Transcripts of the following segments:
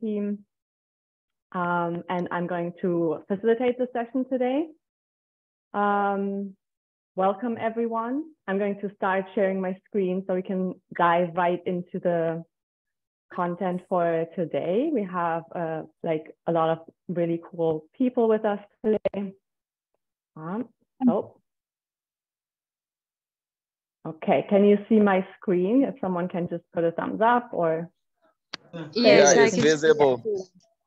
team. Um, and I'm going to facilitate the session today. Um, welcome everyone. I'm going to start sharing my screen so we can dive right into the content for today. We have uh, like a lot of really cool people with us today. Um, oh. Okay, can you see my screen? If someone can just put a thumbs up or. Yes, yeah, it's visible.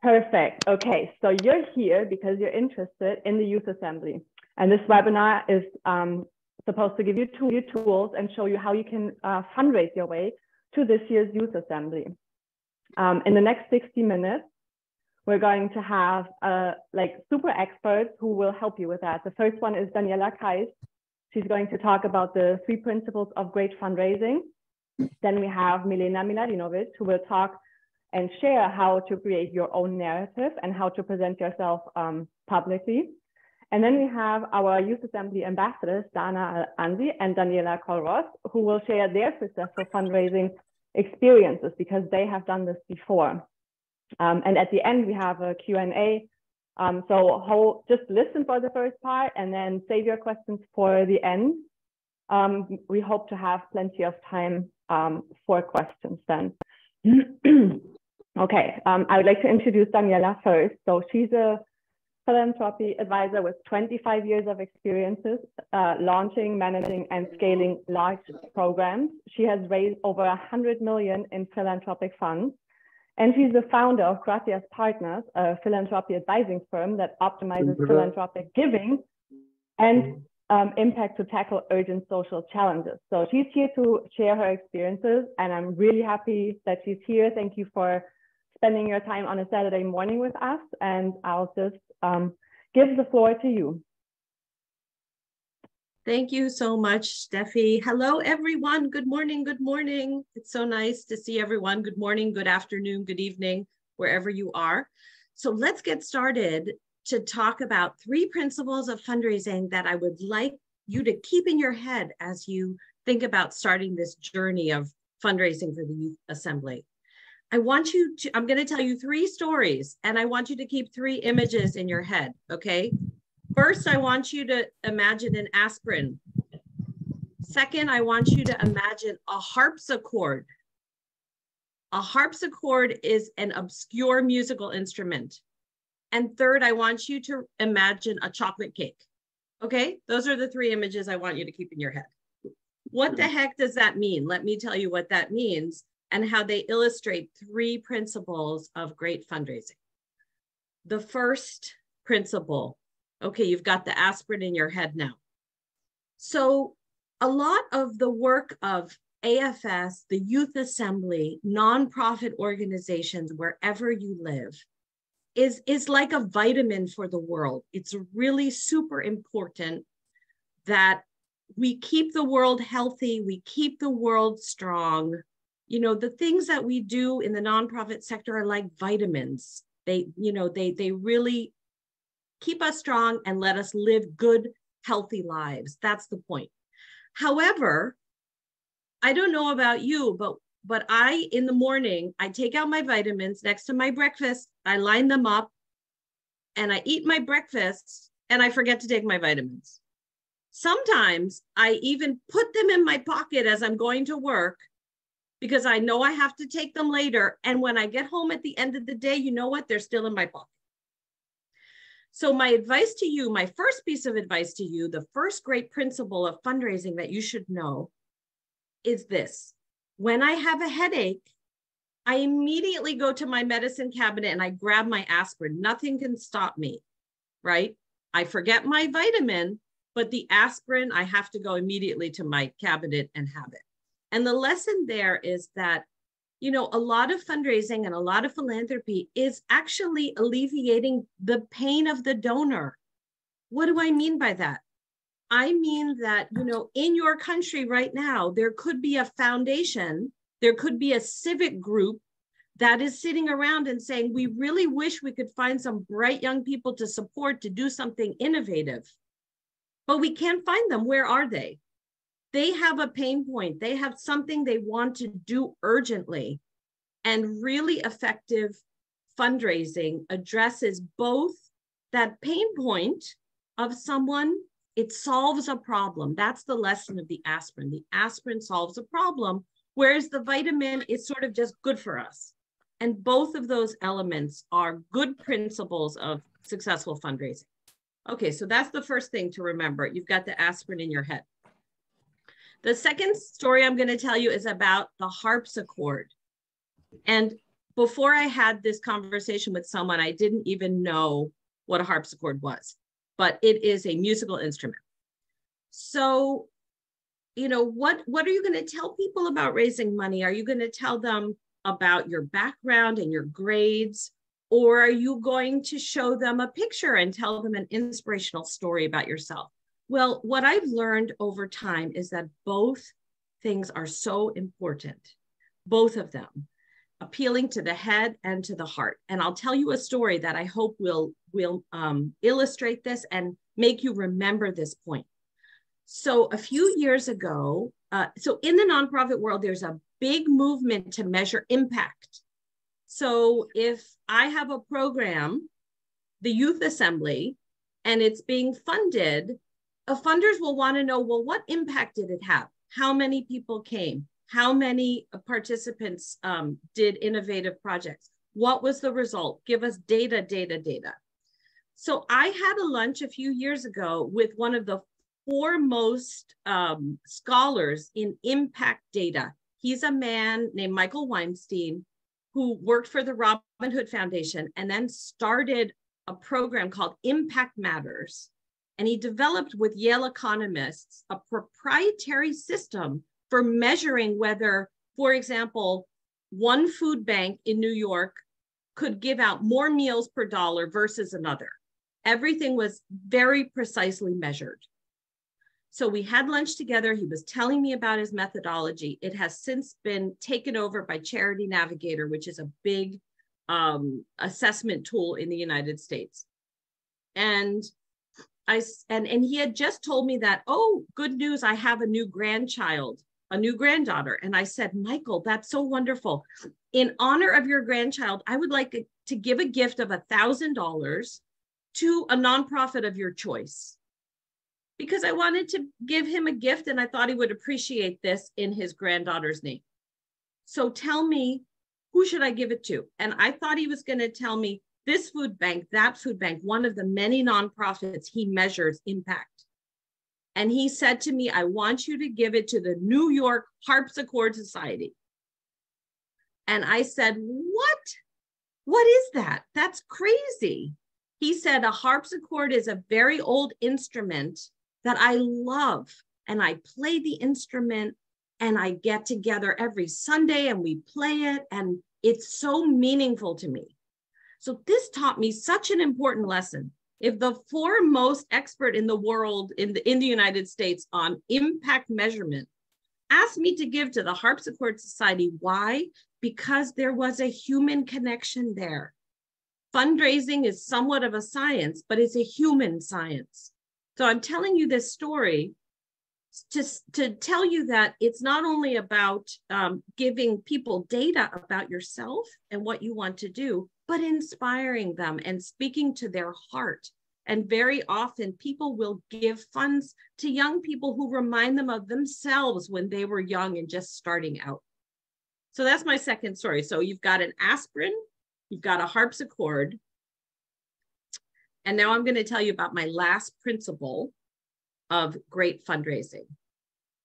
Perfect. Okay, so you're here because you're interested in the youth assembly. And this webinar is um, supposed to give you two new tools and show you how you can uh, fundraise your way to this year's youth assembly. Um, in the next 60 minutes, we're going to have uh, like super experts who will help you with that. The first one is Daniela Kaisth. She's going to talk about the three principles of great fundraising. Then we have Milena Miladinovic, who will talk and share how to create your own narrative and how to present yourself um, publicly. And then we have our Youth Assembly ambassadors, Dana Anzy and Daniela Colros, who will share their successful fundraising experiences because they have done this before. Um, and at the end, we have a Q&A. Um, so just listen for the first part and then save your questions for the end. Um, we hope to have plenty of time um, for questions then. okay, um, I would like to introduce Daniela first. So she's a philanthropy advisor with 25 years of experiences uh, launching, managing, and scaling large programs. She has raised over 100 million in philanthropic funds. And she's the founder of Gratias Partners, a philanthropy advising firm that optimizes philanthropic giving and um, impact to tackle urgent social challenges. So she's here to share her experiences, and I'm really happy that she's here. Thank you for spending your time on a Saturday morning with us, and I'll just um, give the floor to you. Thank you so much, Steffi. Hello, everyone. Good morning. Good morning. It's so nice to see everyone. Good morning, good afternoon, good evening, wherever you are. So let's get started to talk about three principles of fundraising that I would like you to keep in your head as you think about starting this journey of fundraising for the Youth Assembly. I want you to, I'm going to tell you three stories and I want you to keep three images in your head. Okay. First, I want you to imagine an aspirin. Second, I want you to imagine a harpsichord. A harpsichord is an obscure musical instrument. And third, I want you to imagine a chocolate cake. Okay, those are the three images I want you to keep in your head. What the heck does that mean? Let me tell you what that means and how they illustrate three principles of great fundraising. The first principle, okay, you've got the aspirin in your head now. So, a lot of the work of AFS, the Youth Assembly, nonprofit organizations, wherever you live, is, is like a vitamin for the world. It's really super important that we keep the world healthy, we keep the world strong, you know the things that we do in the nonprofit sector are like vitamins. They you know they they really keep us strong and let us live good healthy lives. That's the point. However i don't know about you but but i in the morning i take out my vitamins next to my breakfast i line them up and i eat my breakfast and i forget to take my vitamins. Sometimes i even put them in my pocket as i'm going to work because I know I have to take them later. And when I get home at the end of the day, you know what? They're still in my pocket. So, my advice to you, my first piece of advice to you, the first great principle of fundraising that you should know is this when I have a headache, I immediately go to my medicine cabinet and I grab my aspirin. Nothing can stop me, right? I forget my vitamin, but the aspirin, I have to go immediately to my cabinet and have it. And the lesson there is that, you know, a lot of fundraising and a lot of philanthropy is actually alleviating the pain of the donor. What do I mean by that? I mean that, you know, in your country right now, there could be a foundation, there could be a civic group that is sitting around and saying, we really wish we could find some bright young people to support to do something innovative. But we can't find them. Where are they? They have a pain point. They have something they want to do urgently. And really effective fundraising addresses both that pain point of someone, it solves a problem. That's the lesson of the aspirin. The aspirin solves a problem, whereas the vitamin is sort of just good for us. And both of those elements are good principles of successful fundraising. Okay, so that's the first thing to remember. You've got the aspirin in your head. The second story I'm going to tell you is about the harpsichord. And before I had this conversation with someone, I didn't even know what a harpsichord was, but it is a musical instrument. So, you know, what, what are you going to tell people about raising money? Are you going to tell them about your background and your grades? Or are you going to show them a picture and tell them an inspirational story about yourself? Well, what I've learned over time is that both things are so important, both of them, appealing to the head and to the heart. And I'll tell you a story that I hope will, will um, illustrate this and make you remember this point. So a few years ago, uh, so in the nonprofit world, there's a big movement to measure impact. So if I have a program, the Youth Assembly, and it's being funded funders will want to know, well, what impact did it have? How many people came? How many participants um, did innovative projects? What was the result? Give us data, data, data. So I had a lunch a few years ago with one of the foremost um, scholars in impact data. He's a man named Michael Weinstein who worked for the Robin Hood Foundation and then started a program called Impact Matters and he developed with Yale economists a proprietary system for measuring whether, for example, one food bank in New York could give out more meals per dollar versus another. Everything was very precisely measured. So we had lunch together. He was telling me about his methodology. It has since been taken over by Charity Navigator, which is a big um, assessment tool in the United States. And I and and he had just told me that, oh, good news, I have a new grandchild, a new granddaughter. And I said, Michael, that's so wonderful. In honor of your grandchild, I would like to give a gift of a thousand dollars to a nonprofit of your choice. Because I wanted to give him a gift and I thought he would appreciate this in his granddaughter's name. So tell me, who should I give it to? And I thought he was going to tell me this food bank, that food bank, one of the many nonprofits he measures impact. And he said to me, I want you to give it to the New York Harpsichord Society. And I said, What? What is that? That's crazy. He said, A harpsichord is a very old instrument that I love. And I play the instrument and I get together every Sunday and we play it. And it's so meaningful to me. So this taught me such an important lesson. If the foremost expert in the world in the, in the United States on impact measurement asked me to give to the Harpsichord Society, why? Because there was a human connection there. Fundraising is somewhat of a science, but it's a human science. So I'm telling you this story to, to tell you that it's not only about um, giving people data about yourself and what you want to do, but inspiring them and speaking to their heart. And very often, people will give funds to young people who remind them of themselves when they were young and just starting out. So that's my second story. So you've got an aspirin, you've got a harpsichord. And now I'm going to tell you about my last principle of great fundraising.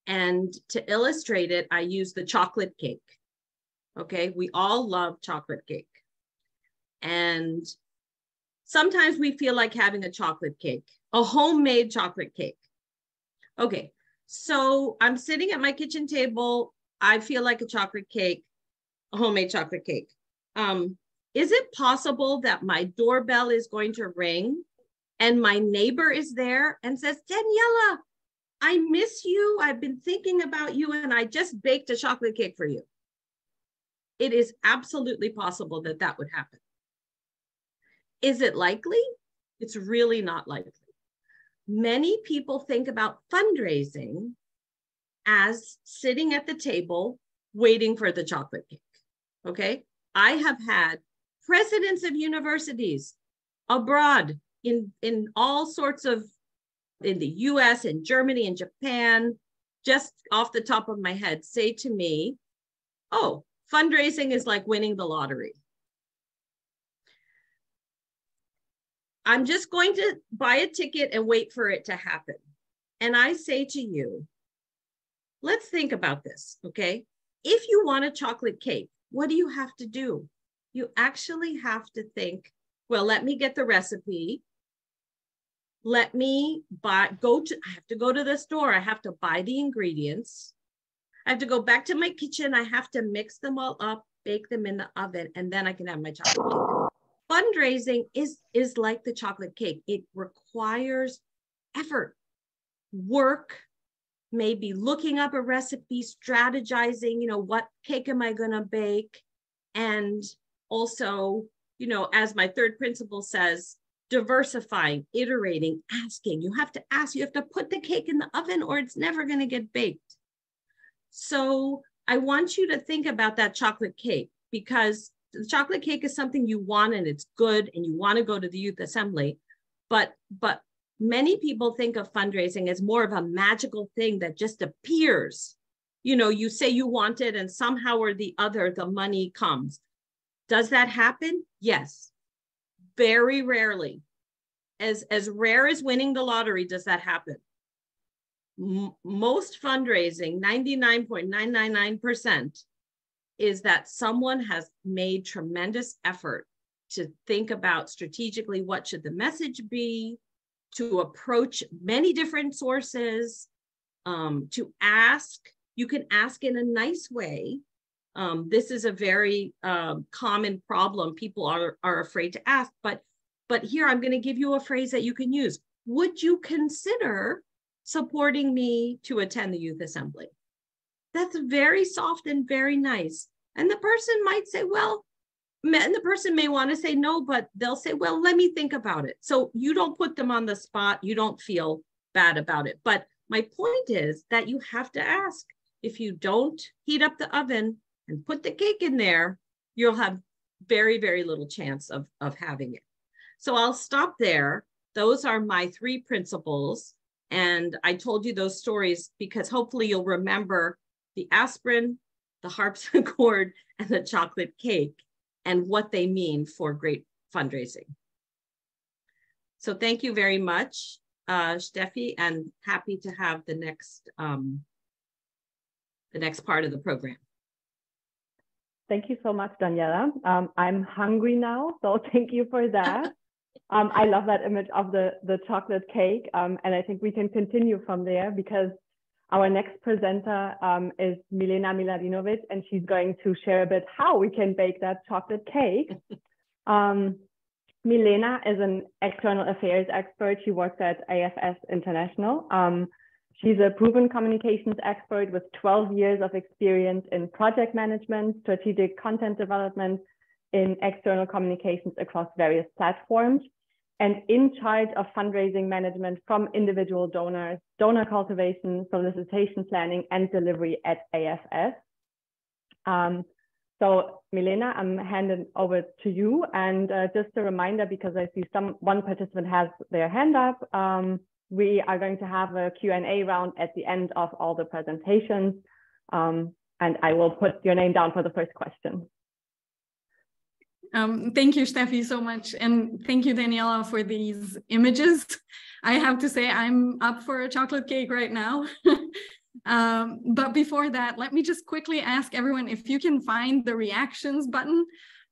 And to illustrate it, I use the chocolate cake. Okay, we all love chocolate cake. And sometimes we feel like having a chocolate cake, a homemade chocolate cake. Okay, so I'm sitting at my kitchen table. I feel like a chocolate cake, a homemade chocolate cake. Um, is it possible that my doorbell is going to ring and my neighbor is there and says, Daniela, I miss you. I've been thinking about you and I just baked a chocolate cake for you. It is absolutely possible that that would happen. Is it likely? It's really not likely. Many people think about fundraising as sitting at the table waiting for the chocolate cake. Okay. I have had presidents of universities abroad in, in all sorts of, in the US and Germany and Japan, just off the top of my head, say to me, oh, fundraising is like winning the lottery. I'm just going to buy a ticket and wait for it to happen. And I say to you, let's think about this, okay? If you want a chocolate cake, what do you have to do? You actually have to think, well, let me get the recipe. Let me buy, go to, I have to go to the store. I have to buy the ingredients. I have to go back to my kitchen. I have to mix them all up, bake them in the oven, and then I can have my chocolate cake fundraising is is like the chocolate cake it requires effort work maybe looking up a recipe strategizing you know what cake am i going to bake and also you know as my third principle says diversifying iterating asking. You have to ask you have to put the cake in the oven or it's never going to get baked. So i want you to think about that chocolate cake because the chocolate cake is something you want and it's good and you want to go to the youth assembly but but many people think of fundraising as more of a magical thing that just appears. You know you say you want it and somehow or the other the money comes. Does that happen? Yes very rarely as as rare as winning the lottery does that happen M- most fundraising 99.999% is that someone has made tremendous effort to think about strategically what should the message be, to approach many different sources, um, to ask. You can ask in a nice way. Um, this is a very um, common problem. People are, are afraid to ask, but but here I'm going to give you a phrase that you can use. Would you consider supporting me to attend the youth assembly? That's very soft and very nice. And the person might say, well, and the person may want to say no, but they'll say, well, let me think about it. So you don't put them on the spot. You don't feel bad about it. But my point is that you have to ask. If you don't heat up the oven and put the cake in there, you'll have very, very little chance of, of having it. So I'll stop there. Those are my three principles. And I told you those stories because hopefully you'll remember the aspirin, the harpsichord, and the chocolate cake and what they mean for great fundraising. So thank you very much, uh, Steffi, and happy to have the next um, the next part of the program. Thank you so much, Daniela. Um, I'm hungry now, so thank you for that. um, I love that image of the, the chocolate cake, um, and I think we can continue from there because our next presenter um, is Milena Miladinovic, and she's going to share a bit how we can bake that chocolate cake. um, Milena is an external affairs expert. She works at AFS International. She's a proven communications expert with 12 years of experience in project management, strategic content development, in external communications across various platforms and in charge of fundraising management from individual donors, donor cultivation, solicitation planning, and delivery at AFS. Um, so Milena, I'm handing over to you. And uh, just a reminder, because I see some one participant has their hand up, um, we are going to have a Q&A round at the end of all the presentations. Um, and I will put your name down for the first question. Um, thank you, Steffi, so much. And thank you, Daniela, for these images. I have to say, I'm up for a chocolate cake right now. um, but before that, let me just quickly ask everyone if you can find the reactions button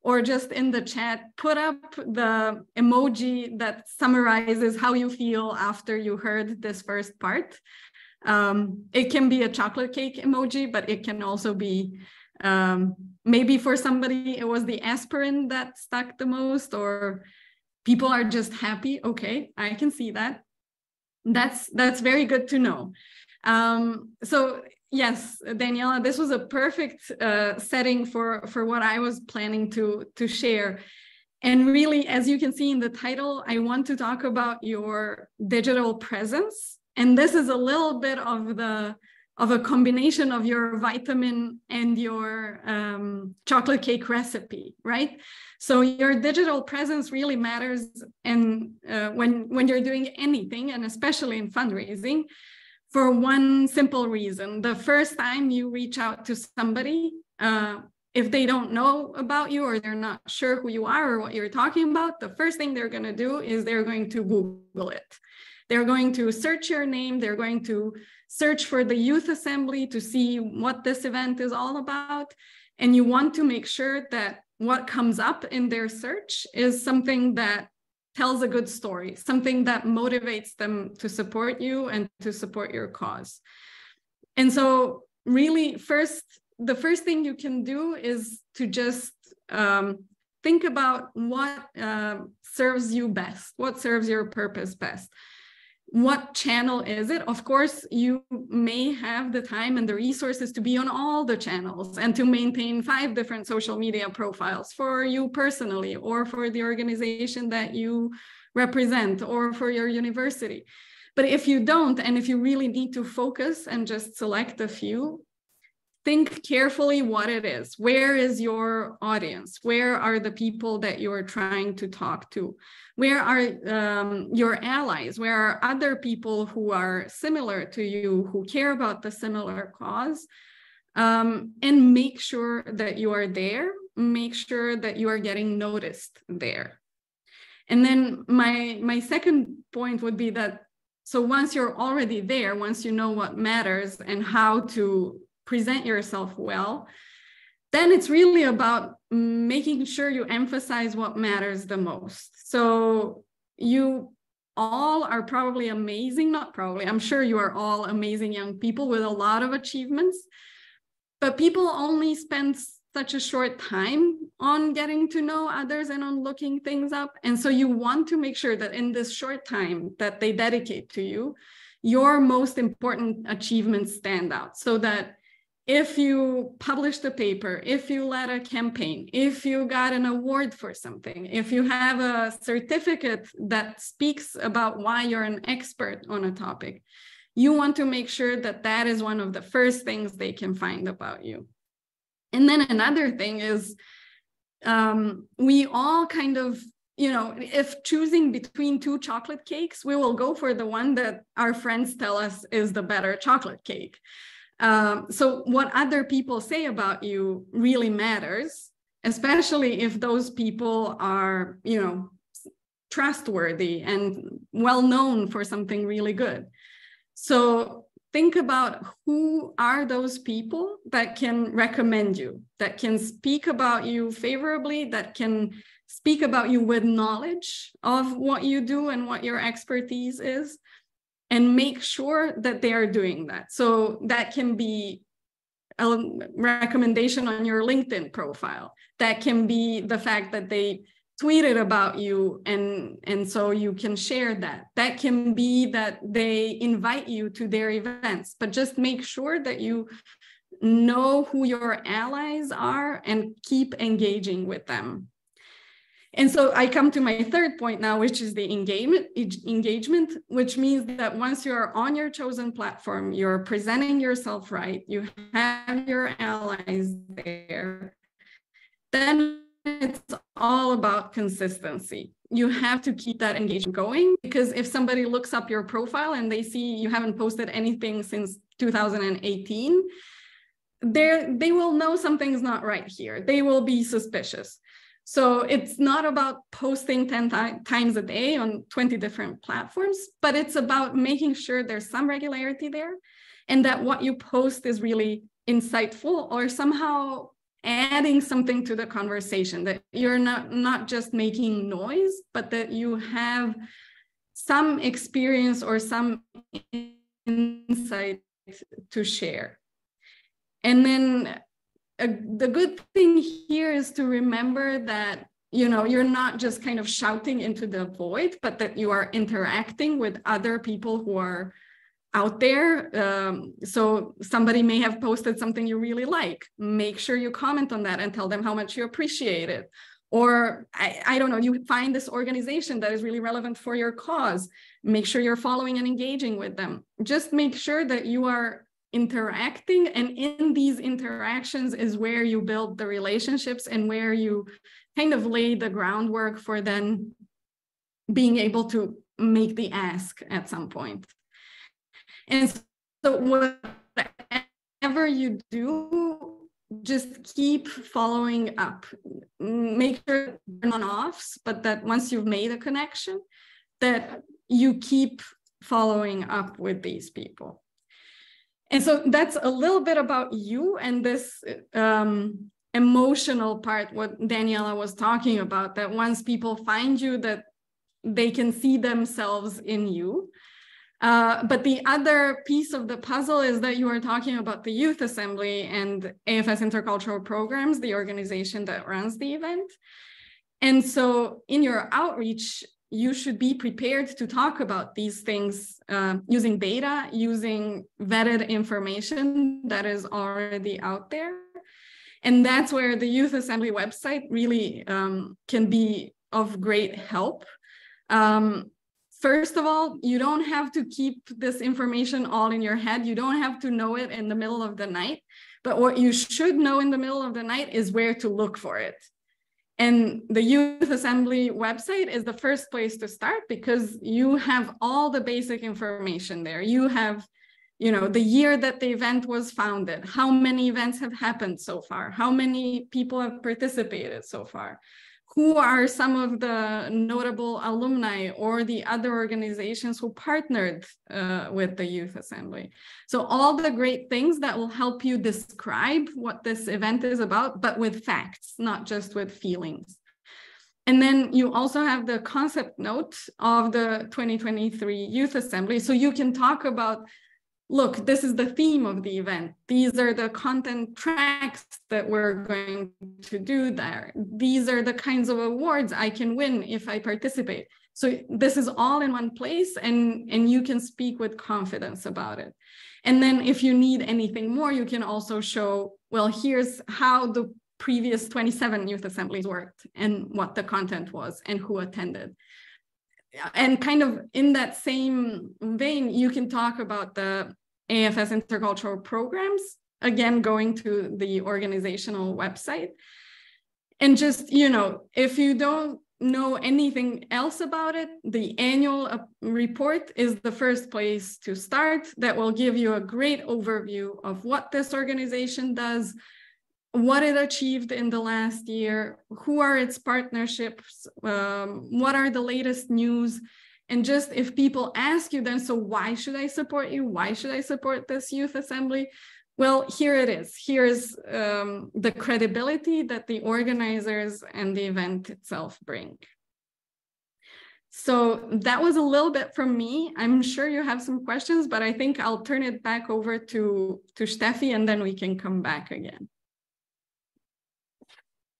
or just in the chat, put up the emoji that summarizes how you feel after you heard this first part. Um, it can be a chocolate cake emoji, but it can also be um, maybe for somebody it was the aspirin that stuck the most or people are just happy. Okay i can see that. That's that's very good to know. Um, so yes daniela this was a perfect uh, setting for for what i was planning to to share. And really as you can see in the title i want to talk about your digital presence. And this is a little bit of the of a combination of your vitamin and your um, chocolate cake recipe, right? So your digital presence really matters, and uh, when when you're doing anything, and especially in fundraising, for one simple reason: the first time you reach out to somebody, uh, if they don't know about you or they're not sure who you are or what you're talking about, the first thing they're going to do is they're going to Google it. They're going to search your name. They're going to search for the youth assembly to see what this event is all about. And you want to make sure that what comes up in their search is something that tells a good story, something that motivates them to support you and to support your cause. And so, really, first, the first thing you can do is to just um, think about what uh, serves you best, what serves your purpose best what channel is it? Of course, you may have the time and the resources to be on all the channels and to maintain five different social media profiles for you personally or for the organization that you represent or for your university. But if you don't, and if you really need to focus and just select a few, think carefully what it is. Where is your audience? Where are the people that you're trying to talk to? Where are um, your allies? Where are other people who are similar to you, who care about the similar cause? Um, and make sure that you are there. Make sure that you are getting noticed there. And then my my second point would be that so once you're already there, once you know what matters and how to present yourself well, then it's really about making sure you emphasize what matters the most. So you all are probably amazing, not probably, I'm sure you are all amazing young people with a lot of achievements, but people only spend such a short time on getting to know others and on looking things up. And so you want to make sure that in this short time that they dedicate to you, your most important achievements stand out so that if you published a paper, if you led a campaign, if you got an award for something, if you have a certificate that speaks about why you're an expert on a topic, you want to make sure that that is one of the first things they can find about you. And then another thing is um, we all kind of, you know, if choosing between two chocolate cakes, we will go for the one that our friends tell us is the better chocolate cake. Um, so what other people say about you really matters, especially if those people are, you know, trustworthy and well known for something really good. So think about who are those people that can recommend you, that can speak about you favorably, that can speak about you with knowledge of what you do and what your expertise is and make sure that they are doing that. So that can be a recommendation on your LinkedIn profile. That can be the fact that they tweeted about you and and so you can share that that can be that they invite you to their events but just make sure that you know who your allies are and keep engaging with them and so I come to my third point now, which is the engagement, engagement, which means that once you're on your chosen platform, you're presenting yourself right, you have your allies there, then it's all about consistency. You have to keep that engagement going because if somebody looks up your profile and they see you haven't posted anything since 2018, they will know something's not right here. They will be suspicious. So it's not about posting 10 th times a day on 20 different platforms, but it's about making sure there's some regularity there and that what you post is really insightful or somehow adding something to the conversation that you're not not just making noise but that you have some experience or some insight to share. And then the good thing here is to remember that you know you're not just kind of shouting into the void but that you are interacting with other people who are out there. Um, so somebody may have posted something you really like. Make sure you comment on that and tell them how much you appreciate it. Or I, I don't know you find this organization that is really relevant for your cause. Make sure you're following and engaging with them. Just make sure that you are interacting and in these interactions is where you build the relationships and where you kind of lay the groundwork for then being able to make the ask at some point. And so whatever you do just keep following up. Make sure on offs but that once you've made a connection that you keep following up with these people and so that's a little bit about you and this um, emotional part what daniela was talking about that once people find you that they can see themselves in you. Uh, but the other piece of the puzzle is that you are talking about the youth assembly and afs intercultural programs the organization that runs the event. And so in your outreach you should be prepared to talk about these things uh, using data, using vetted information that is already out there. And that's where the Youth Assembly website really um, can be of great help. Um, first of all, you don't have to keep this information all in your head. You don't have to know it in the middle of the night. But what you should know in the middle of the night is where to look for it. And the Youth Assembly website is the first place to start because you have all the basic information there. You have, you know, the year that the event was founded, how many events have happened so far, how many people have participated so far, who are some of the notable alumni or the other organizations who partnered uh, with the Youth Assembly. So all the great things that will help you describe what this event is about, but with facts, not just with feelings. And then you also have the concept note of the 2023 Youth Assembly. So you can talk about look, this is the theme of the event. These are the content tracks that we're going to do there. These are the kinds of awards I can win if I participate. So this is all in one place and, and you can speak with confidence about it. And then if you need anything more, you can also show, well, here's how the previous 27 youth assemblies worked and what the content was and who attended and kind of in that same vein, you can talk about the AFS intercultural programs, again, going to the organizational website. And just, you know, if you don't know anything else about it, the annual uh, report is the first place to start that will give you a great overview of what this organization does, what it achieved in the last year, who are its partnerships, um, what are the latest news, and just if people ask you then, so why should I support you? Why should I support this youth assembly? Well, here it is. Here's um, the credibility that the organizers and the event itself bring. So that was a little bit from me. I'm sure you have some questions, but I think I'll turn it back over to, to Steffi and then we can come back again.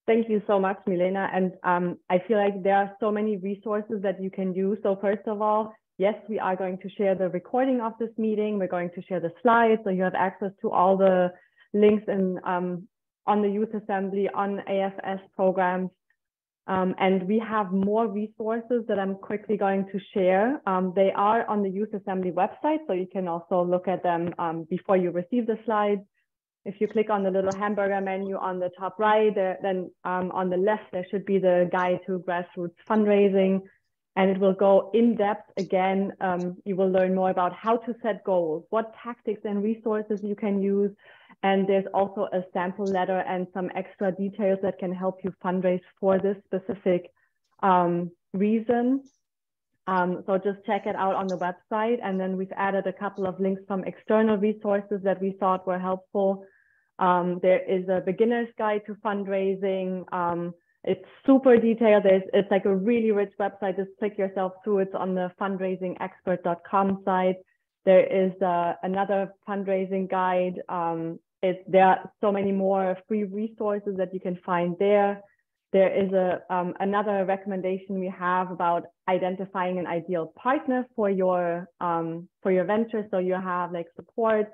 Thank you so much, Milena. And um, I feel like there are so many resources that you can use. So first of all, yes, we are going to share the recording of this meeting. We're going to share the slides. So you have access to all the links in, um, on the Youth Assembly, on AFS programs. Um, and we have more resources that I'm quickly going to share. Um, they are on the Youth Assembly website, so you can also look at them um, before you receive the slides if you click on the little hamburger menu on the top right, there, then um, on the left, there should be the guide to grassroots fundraising. And it will go in depth again. Um, you will learn more about how to set goals, what tactics and resources you can use. And there's also a sample letter and some extra details that can help you fundraise for this specific um, reason. Um, so just check it out on the website. And then we've added a couple of links from external resources that we thought were helpful. Um, there is a beginner's guide to fundraising. Um, it's super detailed. There's, it's like a really rich website. Just click yourself through. It's on the fundraisingexpert.com site. There is uh, another fundraising guide. Um, there are so many more free resources that you can find there. There is a um, another recommendation we have about identifying an ideal partner for your um, for your venture. So you have like support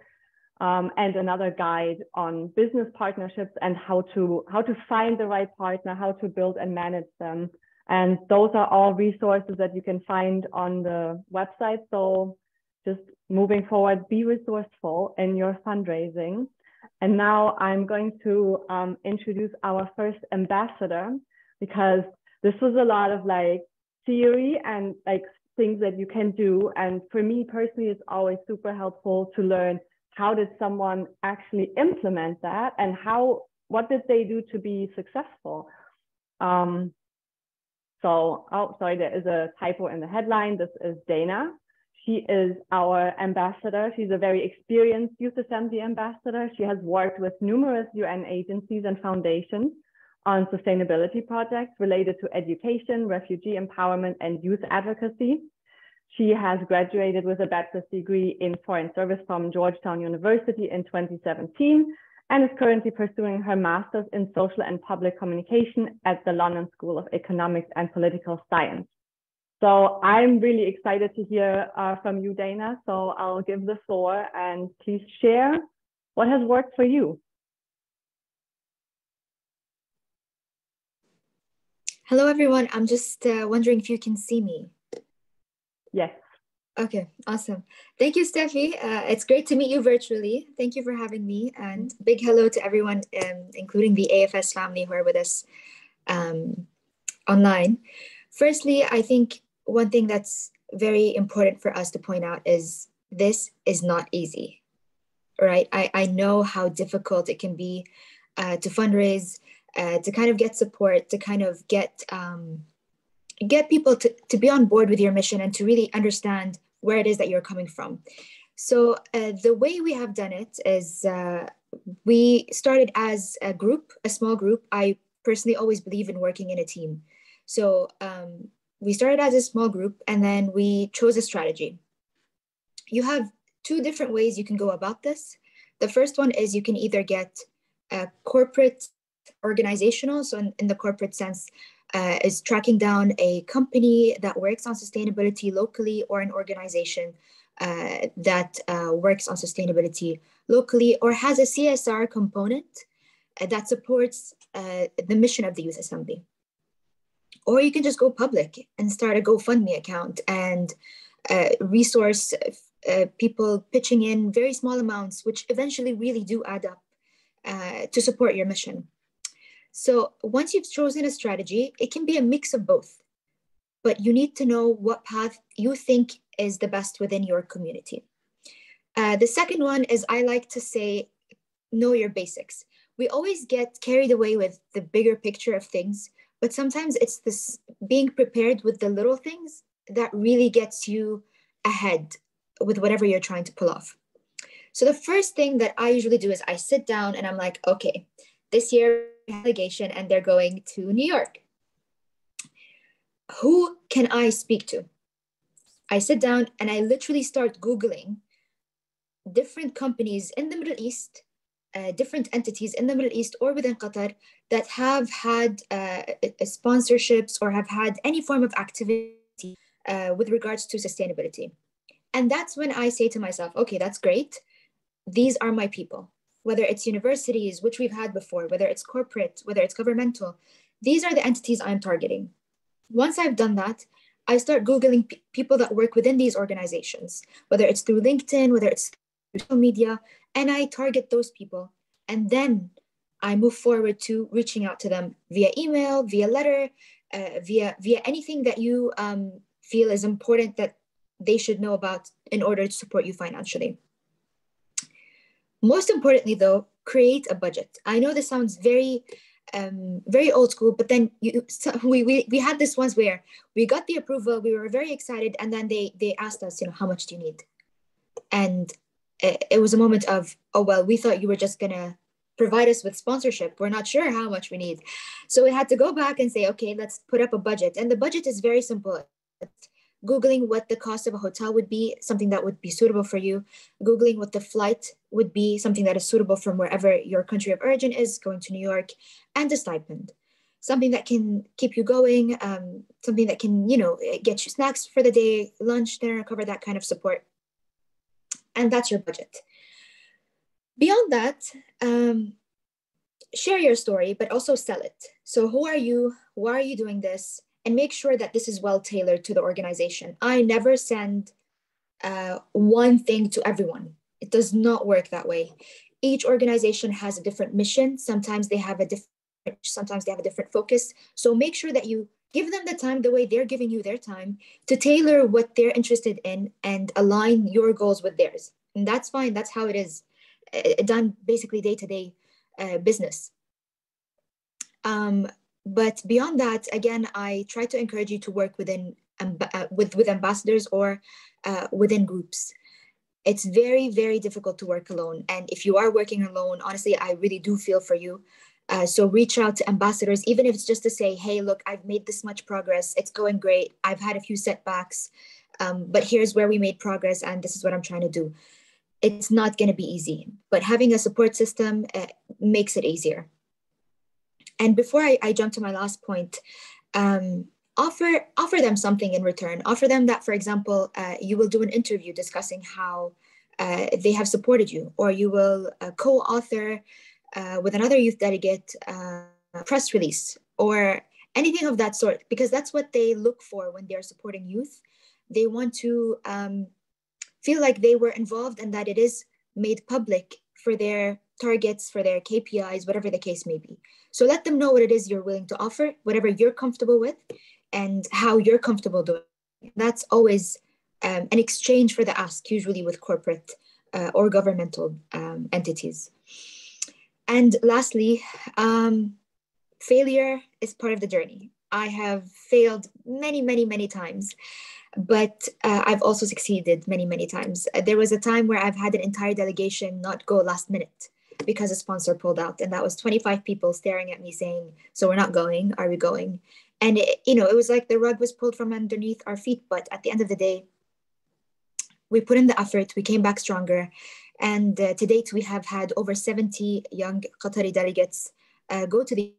um, and another guide on business partnerships and how to how to find the right partner, how to build and manage them. And those are all resources that you can find on the website. So just moving forward, be resourceful in your fundraising. And now I'm going to um, introduce our first ambassador because this was a lot of like theory and like things that you can do. And for me personally, it's always super helpful to learn how did someone actually implement that and how, what did they do to be successful? Um, so, oh, sorry, there is a typo in the headline. This is Dana. She is our ambassador. She's a very experienced Youth Assembly ambassador. She has worked with numerous UN agencies and foundations on sustainability projects related to education, refugee empowerment, and youth advocacy. She has graduated with a bachelor's degree in foreign service from Georgetown University in 2017 and is currently pursuing her master's in social and public communication at the London School of Economics and Political Science. So I'm really excited to hear uh, from you, Dana. So I'll give the floor and please share what has worked for you. Hello, everyone. I'm just uh, wondering if you can see me. Yes. Okay, awesome. Thank you, Steffi. Uh, it's great to meet you virtually. Thank you for having me. And mm-hmm. big hello to everyone, um, including the AFS family who are with us um, online. Firstly, I think one thing that's very important for us to point out is this is not easy, right? I, I know how difficult it can be uh, to fundraise uh, to kind of get support, to kind of get um, get people to, to be on board with your mission and to really understand where it is that you're coming from. So uh, the way we have done it is uh, we started as a group, a small group. I personally always believe in working in a team. So um, we started as a small group and then we chose a strategy. You have two different ways you can go about this. The first one is you can either get a corporate organizational, so in, in the corporate sense, uh, is tracking down a company that works on sustainability locally or an organization uh, that uh, works on sustainability locally or has a CSR component uh, that supports uh, the mission of the Youth Assembly. Or you can just go public and start a GoFundMe account and uh, resource people pitching in very small amounts, which eventually really do add up to support your mission. So once you've chosen a strategy, it can be a mix of both, but you need to know what path you think is the best within your community. Uh, the second one is I like to say, know your basics. We always get carried away with the bigger picture of things, but sometimes it's this being prepared with the little things that really gets you ahead with whatever you're trying to pull off. So the first thing that I usually do is I sit down and I'm like, okay, this year delegation and they're going to New York. Who can I speak to? I sit down and I literally start Googling different companies in the Middle East, uh, different entities in the Middle East or within Qatar that have had uh, sponsorships or have had any form of activity uh, with regards to sustainability. And that's when I say to myself, okay, that's great. These are my people whether it's universities, which we've had before, whether it's corporate, whether it's governmental, these are the entities I'm targeting. Once I've done that, I start Googling people that work within these organizations, whether it's through LinkedIn, whether it's social media, and I target those people. And then I move forward to reaching out to them via email, via letter, uh, via via anything that you um, feel is important that they should know about in order to support you financially. Most importantly, though, create a budget. I know this sounds very um, very old school, but then you, so we, we we had this once where we got the approval, we were very excited, and then they they asked us, you know, how much do you need? And it, it was a moment of, oh well, we thought you were just gonna provide us with sponsorship. We're not sure how much we need, so we had to go back and say, okay, let's put up a budget, and the budget is very simple. It's Googling what the cost of a hotel would be, something that would be suitable for you. Googling what the flight would be, something that is suitable from wherever your country of origin is, going to New York, and a stipend. Something that can keep you going, um, something that can, you know, get you snacks for the day, lunch, dinner, cover that kind of support. And that's your budget. Beyond that, um, share your story, but also sell it. So, who are you? Why are you doing this? And make sure that this is well tailored to the organization. I never send uh, one thing to everyone. It does not work that way. Each organization has a different mission. Sometimes they have a different, sometimes they have a different focus. So make sure that you give them the time the way they're giving you their time to tailor what they're interested in and align your goals with theirs. And that's fine. That's how it is uh, done basically day to day business. Um, but beyond that, again, I try to encourage you to work within uh, with with ambassadors or uh, within groups. It's very very difficult to work alone, and if you are working alone, honestly, I really do feel for you. Uh, so reach out to ambassadors, even if it's just to say, "Hey, look, I've made this much progress. It's going great. I've had a few setbacks, um, but here's where we made progress, and this is what I'm trying to do." It's not going to be easy, but having a support system uh, makes it easier. And before I, I jump to my last point, um, offer offer them something in return. Offer them that, for example, uh, you will do an interview discussing how uh, they have supported you, or you will uh, co-author uh, with another youth delegate uh, press release, or anything of that sort, because that's what they look for when they're supporting youth. They want to um, feel like they were involved and that it is made public for their targets, for their KPIs, whatever the case may be. So let them know what it is you're willing to offer, whatever you're comfortable with, and how you're comfortable doing. That's always um, an exchange for the ask, usually with corporate uh, or governmental um, entities. And lastly, um, failure is part of the journey. I have failed many, many, many times, but uh, I've also succeeded many, many times. There was a time where I've had an entire delegation not go last minute because a sponsor pulled out and that was 25 people staring at me saying so we're not going are we going? And it, you know it was like the rug was pulled from underneath our feet but at the end of the day we put in the effort we came back stronger and uh, to date we have had over 70 young qatari delegates uh, go to the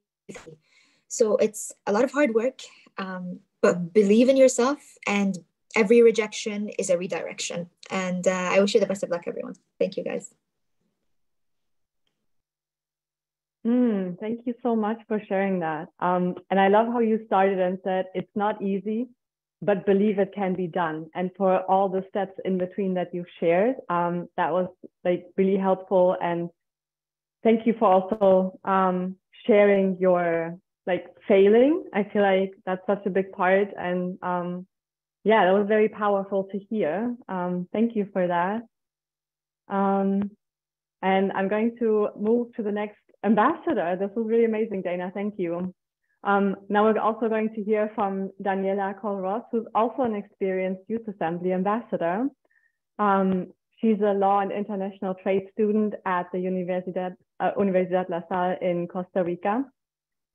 so it's a lot of hard work um, but believe in yourself and every rejection is a redirection. And uh, i wish you the best of luck everyone. Thank you guys Mm, thank you so much for sharing that. Um, and I love how you started and said it's not easy, but believe it can be done. And for all the steps in between that you shared, um, that was like really helpful. And thank you for also um, sharing your like failing. I feel like that's such a big part. And um, yeah, that was very powerful to hear. Um, thank you for that. Um, and I'm going to move to the next ambassador. This was really amazing, Dana. Thank you. Um, now we're also going to hear from Daniela Colros, who's also an experienced Youth Assembly ambassador. Um, she's a law and international trade student at the Universidad, uh, Universidad La Salle in Costa Rica.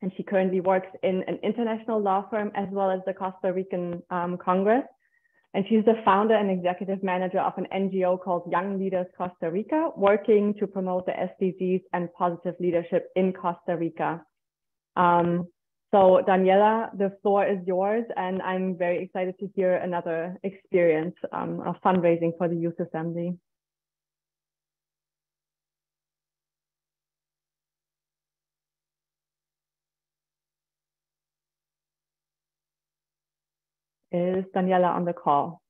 And she currently works in an international law firm as well as the Costa Rican um, Congress. And she's the founder and executive manager of an NGO called Young Leaders Costa Rica, working to promote the SDGs and positive leadership in Costa Rica. Um, so Daniela, the floor is yours, and I'm very excited to hear another experience um, of fundraising for the Youth Assembly. Is Daniela on the call?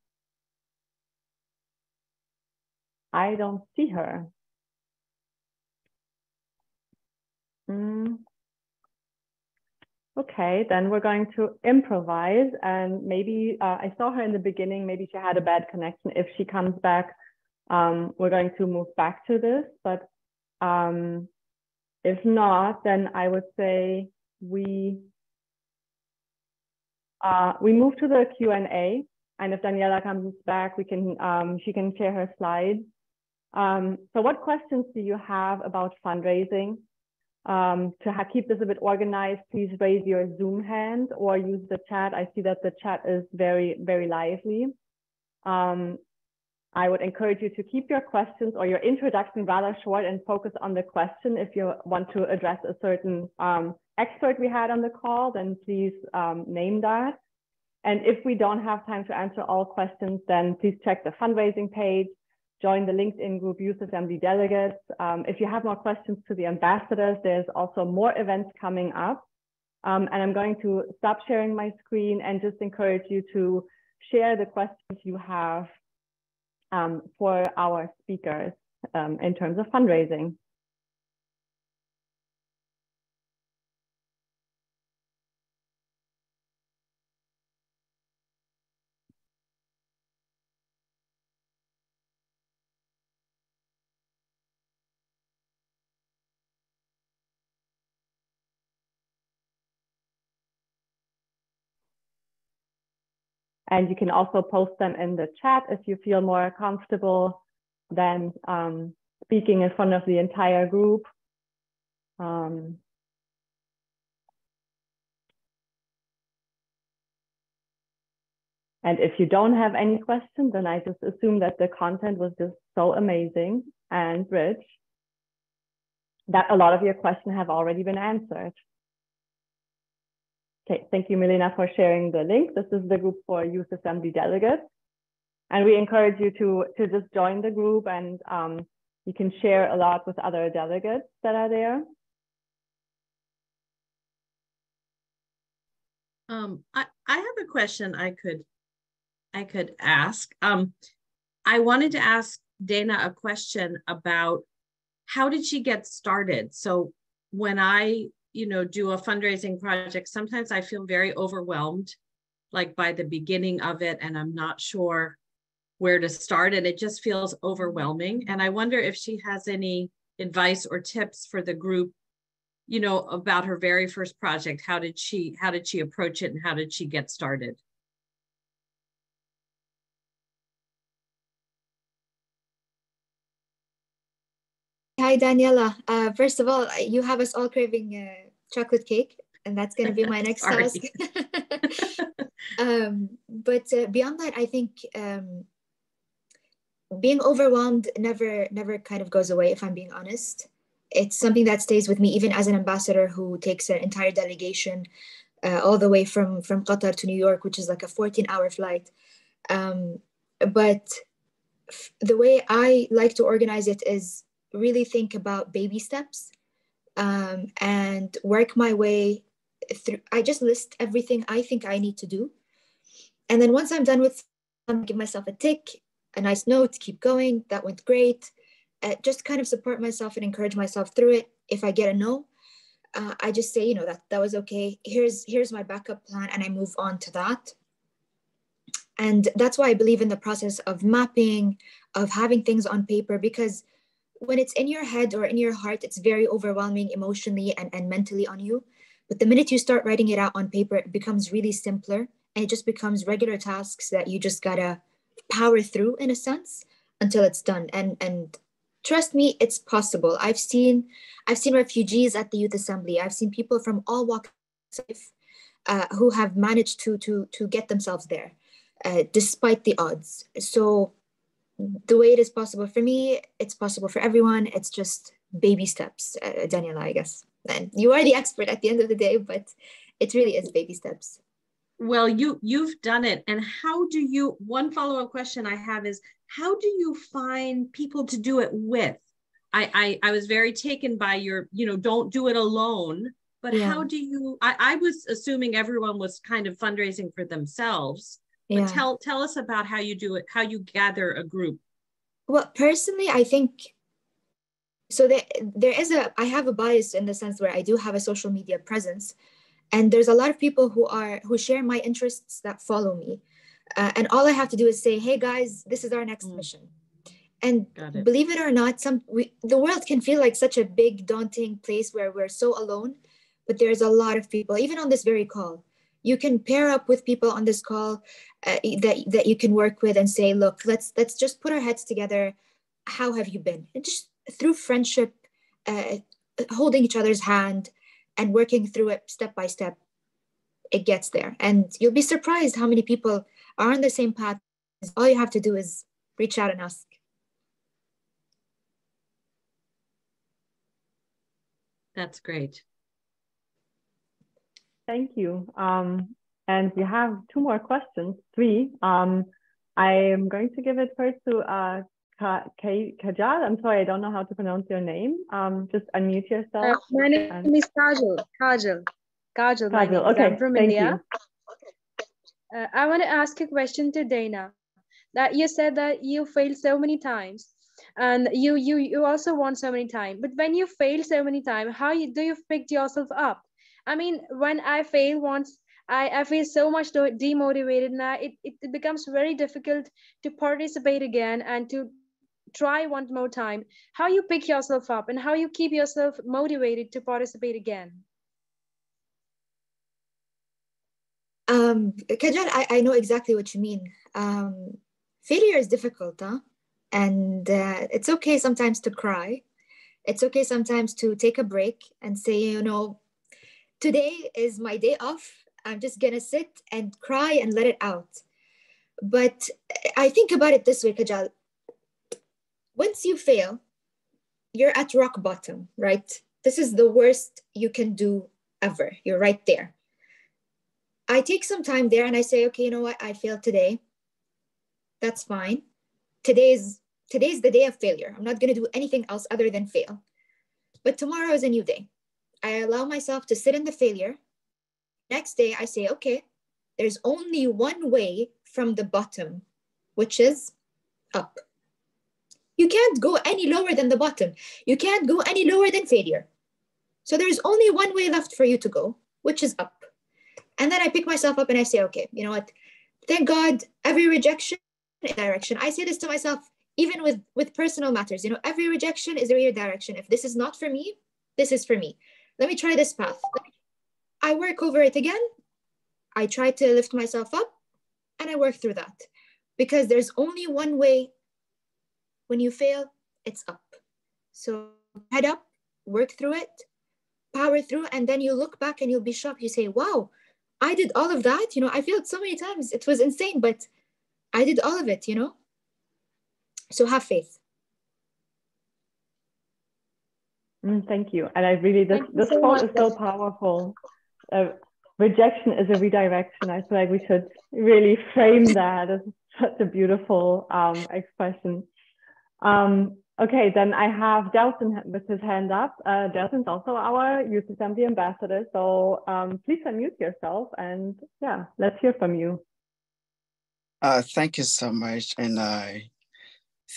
I don't see her. Mm. Okay, then we're going to improvise and maybe uh, I saw her in the beginning, maybe she had a bad connection. If she comes back, um, we're going to move back to this, but um, if not, then I would say we uh, we move to the Q&A, and if Daniela comes back, we can um, she can share her slides. Um, so what questions do you have about fundraising? Um, to keep this a bit organized, please raise your Zoom hand or use the chat. I see that the chat is very, very lively. Um, I would encourage you to keep your questions or your introduction rather short and focus on the question. If you want to address a certain um, expert we had on the call, then please um, name that. And if we don't have time to answer all questions, then please check the fundraising page, join the LinkedIn group Youth Assembly Delegates. Um, if you have more questions to the ambassadors, there's also more events coming up. Um, and I'm going to stop sharing my screen and just encourage you to share the questions you have um, for our speakers um, in terms of fundraising. And you can also post them in the chat if you feel more comfortable than um, speaking in front of the entire group. Um, and if you don't have any questions, then I just assume that the content was just so amazing and rich that a lot of your questions have already been answered. Okay, thank you, Milena, for sharing the link. This is the group for Youth Assembly delegates. And we encourage you to, to just join the group and um, you can share a lot with other delegates that are there. Um, I, I have a question I could I could ask. Um, I wanted to ask Dana a question about how did she get started? So when I you know, do a fundraising project, sometimes I feel very overwhelmed, like by the beginning of it, and I'm not sure where to start, and it just feels overwhelming. And I wonder if she has any advice or tips for the group, you know, about her very first project. How did she how did she approach it, and how did she get started? Hi, Daniela. Uh, first of all, you have us all craving uh, chocolate cake, and that's going to be my next task. um, but uh, beyond that, I think um, being overwhelmed never, never kind of goes away. If I'm being honest, it's something that stays with me, even as an ambassador who takes an entire delegation uh, all the way from from Qatar to New York, which is like a 14-hour flight. Um, but the way I like to organize it is really think about baby steps um, and work my way through. I just list everything I think I need to do. And then once I'm done with, I'm give myself a tick, a nice note, keep going. That went great. Uh, just kind of support myself and encourage myself through it. If I get a no, uh, I just say, you know, that that was okay. Here's here's my backup plan, and I move on to that. And that's why I believe in the process of mapping, of having things on paper, because when it's in your head or in your heart, it's very overwhelming emotionally and, and mentally on you. But the minute you start writing it out on paper, it becomes really simpler and it just becomes regular tasks that you just gotta power through in a sense until it's done. And and trust me, it's possible. I've seen I've seen refugees at the youth assembly. I've seen people from all walks of life uh, who have managed to to to get themselves there, uh, despite the odds. So the way it is possible for me, it's possible for everyone. It's just baby steps, uh, Daniela, I guess. And you are the expert at the end of the day, but it really is baby steps. Well, you you've done it, and how do you? One follow up question I have is how do you find people to do it with? I I, I was very taken by your you know don't do it alone, but yeah. how do you? I, I was assuming everyone was kind of fundraising for themselves yeah. tell tell us about how you do it, how you gather a group. Well, personally, I think so. There, there is a. I have a bias in the sense where I do have a social media presence, and there's a lot of people who are who share my interests that follow me, uh, and all I have to do is say, "Hey guys, this is our next mm. mission." And it. believe it or not, some we, the world can feel like such a big, daunting place where we're so alone, but there's a lot of people, even on this very call, you can pair up with people on this call uh, that that you can work with and say look let's let's just put our heads together. How have you been? And just through friendship uh, holding each other's hand and working through it step by step it gets there. And you'll be surprised how many people are on the same path. All you have to do is reach out and ask. That's great Thank you. Um, and we have two more questions, three. Um, I am going to give it first to uh, Kajal. I'm sorry, I don't know how to pronounce your name. Um, just unmute yourself. Uh, my name and... is Kajal. Kajal. Kajal. Kajal. Okay. I'm from Thank India. Uh, I want to ask a question to Dana. that you said that you failed so many times and you you you also won so many times but when you fail so many times how you, do you pick yourself up i mean when i fail once I, I feel so much demotivated now it, it becomes very difficult to participate again and to try one more time. How you pick yourself up and how you keep yourself motivated to participate again? Um Kajal, I, I know exactly what you mean. Um failure is difficult huh? And uh, it's okay sometimes to cry. It's okay sometimes to take a break and say you know today is my day off i'm just gonna sit and cry and let it out but i think about it this way kajal once you fail, you're at rock bottom, right? This is the worst you can do ever. You're right there. I take some time there and I say, okay, you know what? I failed today. That's fine. Today's today's the day of failure. I'm not going to do anything else other than fail. But tomorrow is a new day. I allow myself to sit in the failure. Next day, I say, okay, there's only one way from the bottom, which is up. You can't go any lower than the bottom. You can't go any lower than failure. So there's only one way left for you to go, which is up. And then I pick myself up and I say, okay, you know what? Thank God, every rejection direction. I say this to myself even with with personal matters. You know, every rejection is a redirection. If this is not for me, this is for me. Let me try this path. I work over it again. I try to lift myself up and I work through that because there's only one way when you fail, it's up. So head up, work through it, power through, and then you look back and you'll be shocked. You say, wow, I did all of that. You know, I failed so many times. It was insane, but I did all of it, you know? So have faith. Mm, thank you. And I really, this, this so quote is so powerful. Uh, rejection is a redirection. I feel like we should really frame that as such a beautiful um, expression. Um, okay, then I have Delton with his hand up. Uh, Delton's also our Youth Assembly ambassador. So um, please unmute yourself and yeah, let's hear from you. Uh, thank you so much. And I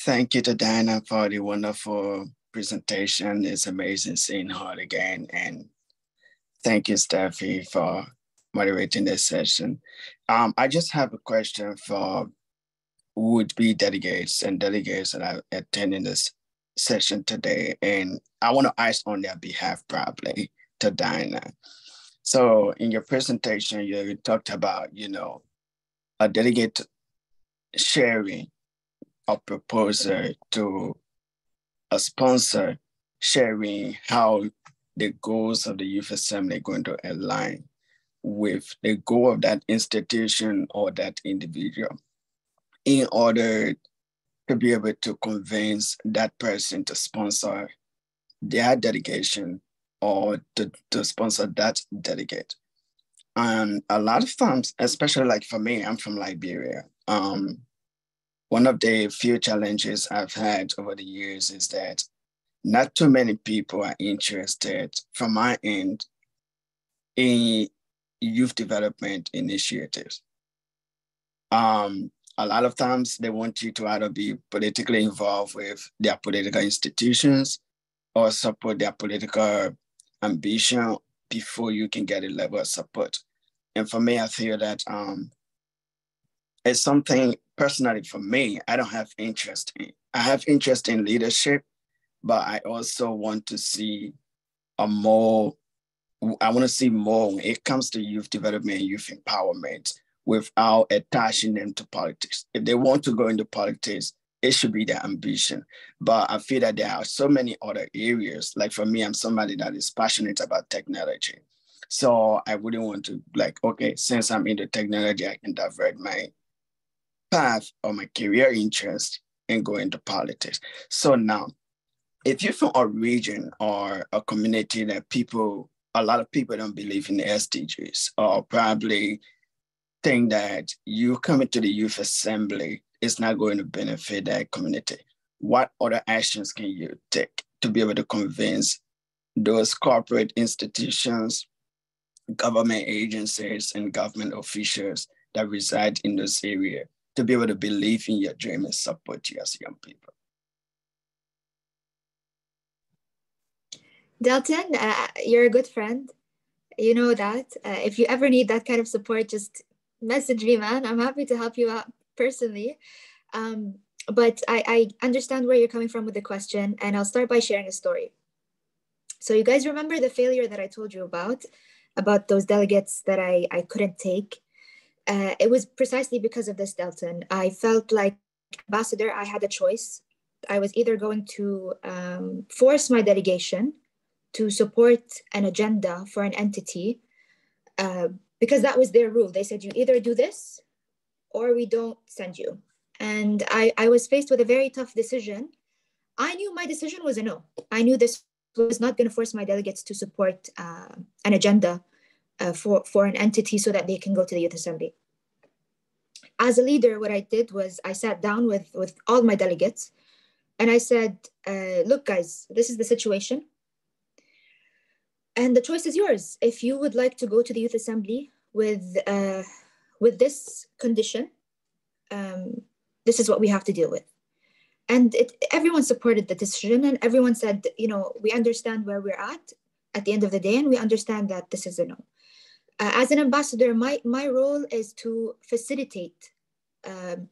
thank you to Diana for the wonderful presentation. It's amazing seeing her again. And thank you, Steffi, for moderating this session. Um, I just have a question for would be delegates and delegates that are attending this session today. And I want to ask on their behalf probably to Diana. So in your presentation, you talked about, you know, a delegate sharing a proposal to a sponsor sharing how the goals of the youth assembly are going to align with the goal of that institution or that individual in order to be able to convince that person to sponsor their delegation or to, to sponsor that delegate. And a lot of times, especially like for me, I'm from Liberia. Um, one of the few challenges I've had over the years is that not too many people are interested from my end in youth development initiatives. Um, a lot of times they want you to either be politically involved with their political institutions or support their political ambition before you can get a level of support. And for me, I feel that um, it's something personally for me, I don't have interest in. I have interest in leadership, but I also want to see a more, I want to see more when it comes to youth development, youth empowerment without attaching them to politics. If they want to go into politics, it should be their ambition. But I feel that there are so many other areas. Like for me, I'm somebody that is passionate about technology. So I wouldn't want to like, okay, since I'm into technology, I can divert my path or my career interest and go into politics. So now, if you're from a region or a community that people, a lot of people don't believe in the SDGs or probably think that you coming to the youth assembly is not going to benefit that community, what other actions can you take to be able to convince those corporate institutions, government agencies, and government officials that reside in this area to be able to believe in your dream and support you as young people. Delton, uh, you're a good friend. You know that. Uh, if you ever need that kind of support, just message me, man. I'm happy to help you out personally. Um, but I, I understand where you're coming from with the question, and I'll start by sharing a story. So you guys remember the failure that I told you about, about those delegates that I, I couldn't take? Uh, it was precisely because of this, Delton. I felt like ambassador, I had a choice. I was either going to um, force my delegation to support an agenda for an entity uh, because that was their rule. They said, you either do this or we don't send you. And I, I was faced with a very tough decision. I knew my decision was a no. I knew this was not going to force my delegates to support uh, an agenda uh, for, for an entity so that they can go to the youth assembly. As a leader, what I did was I sat down with, with all my delegates and I said, uh, look, guys, this is the situation. And the choice is yours. If you would like to go to the youth assembly with, uh, with this condition, um, this is what we have to deal with and it, everyone supported the decision and everyone said you know we understand where we're at at the end of the day and we understand that this is a no uh, as an ambassador my, my role is to facilitate um,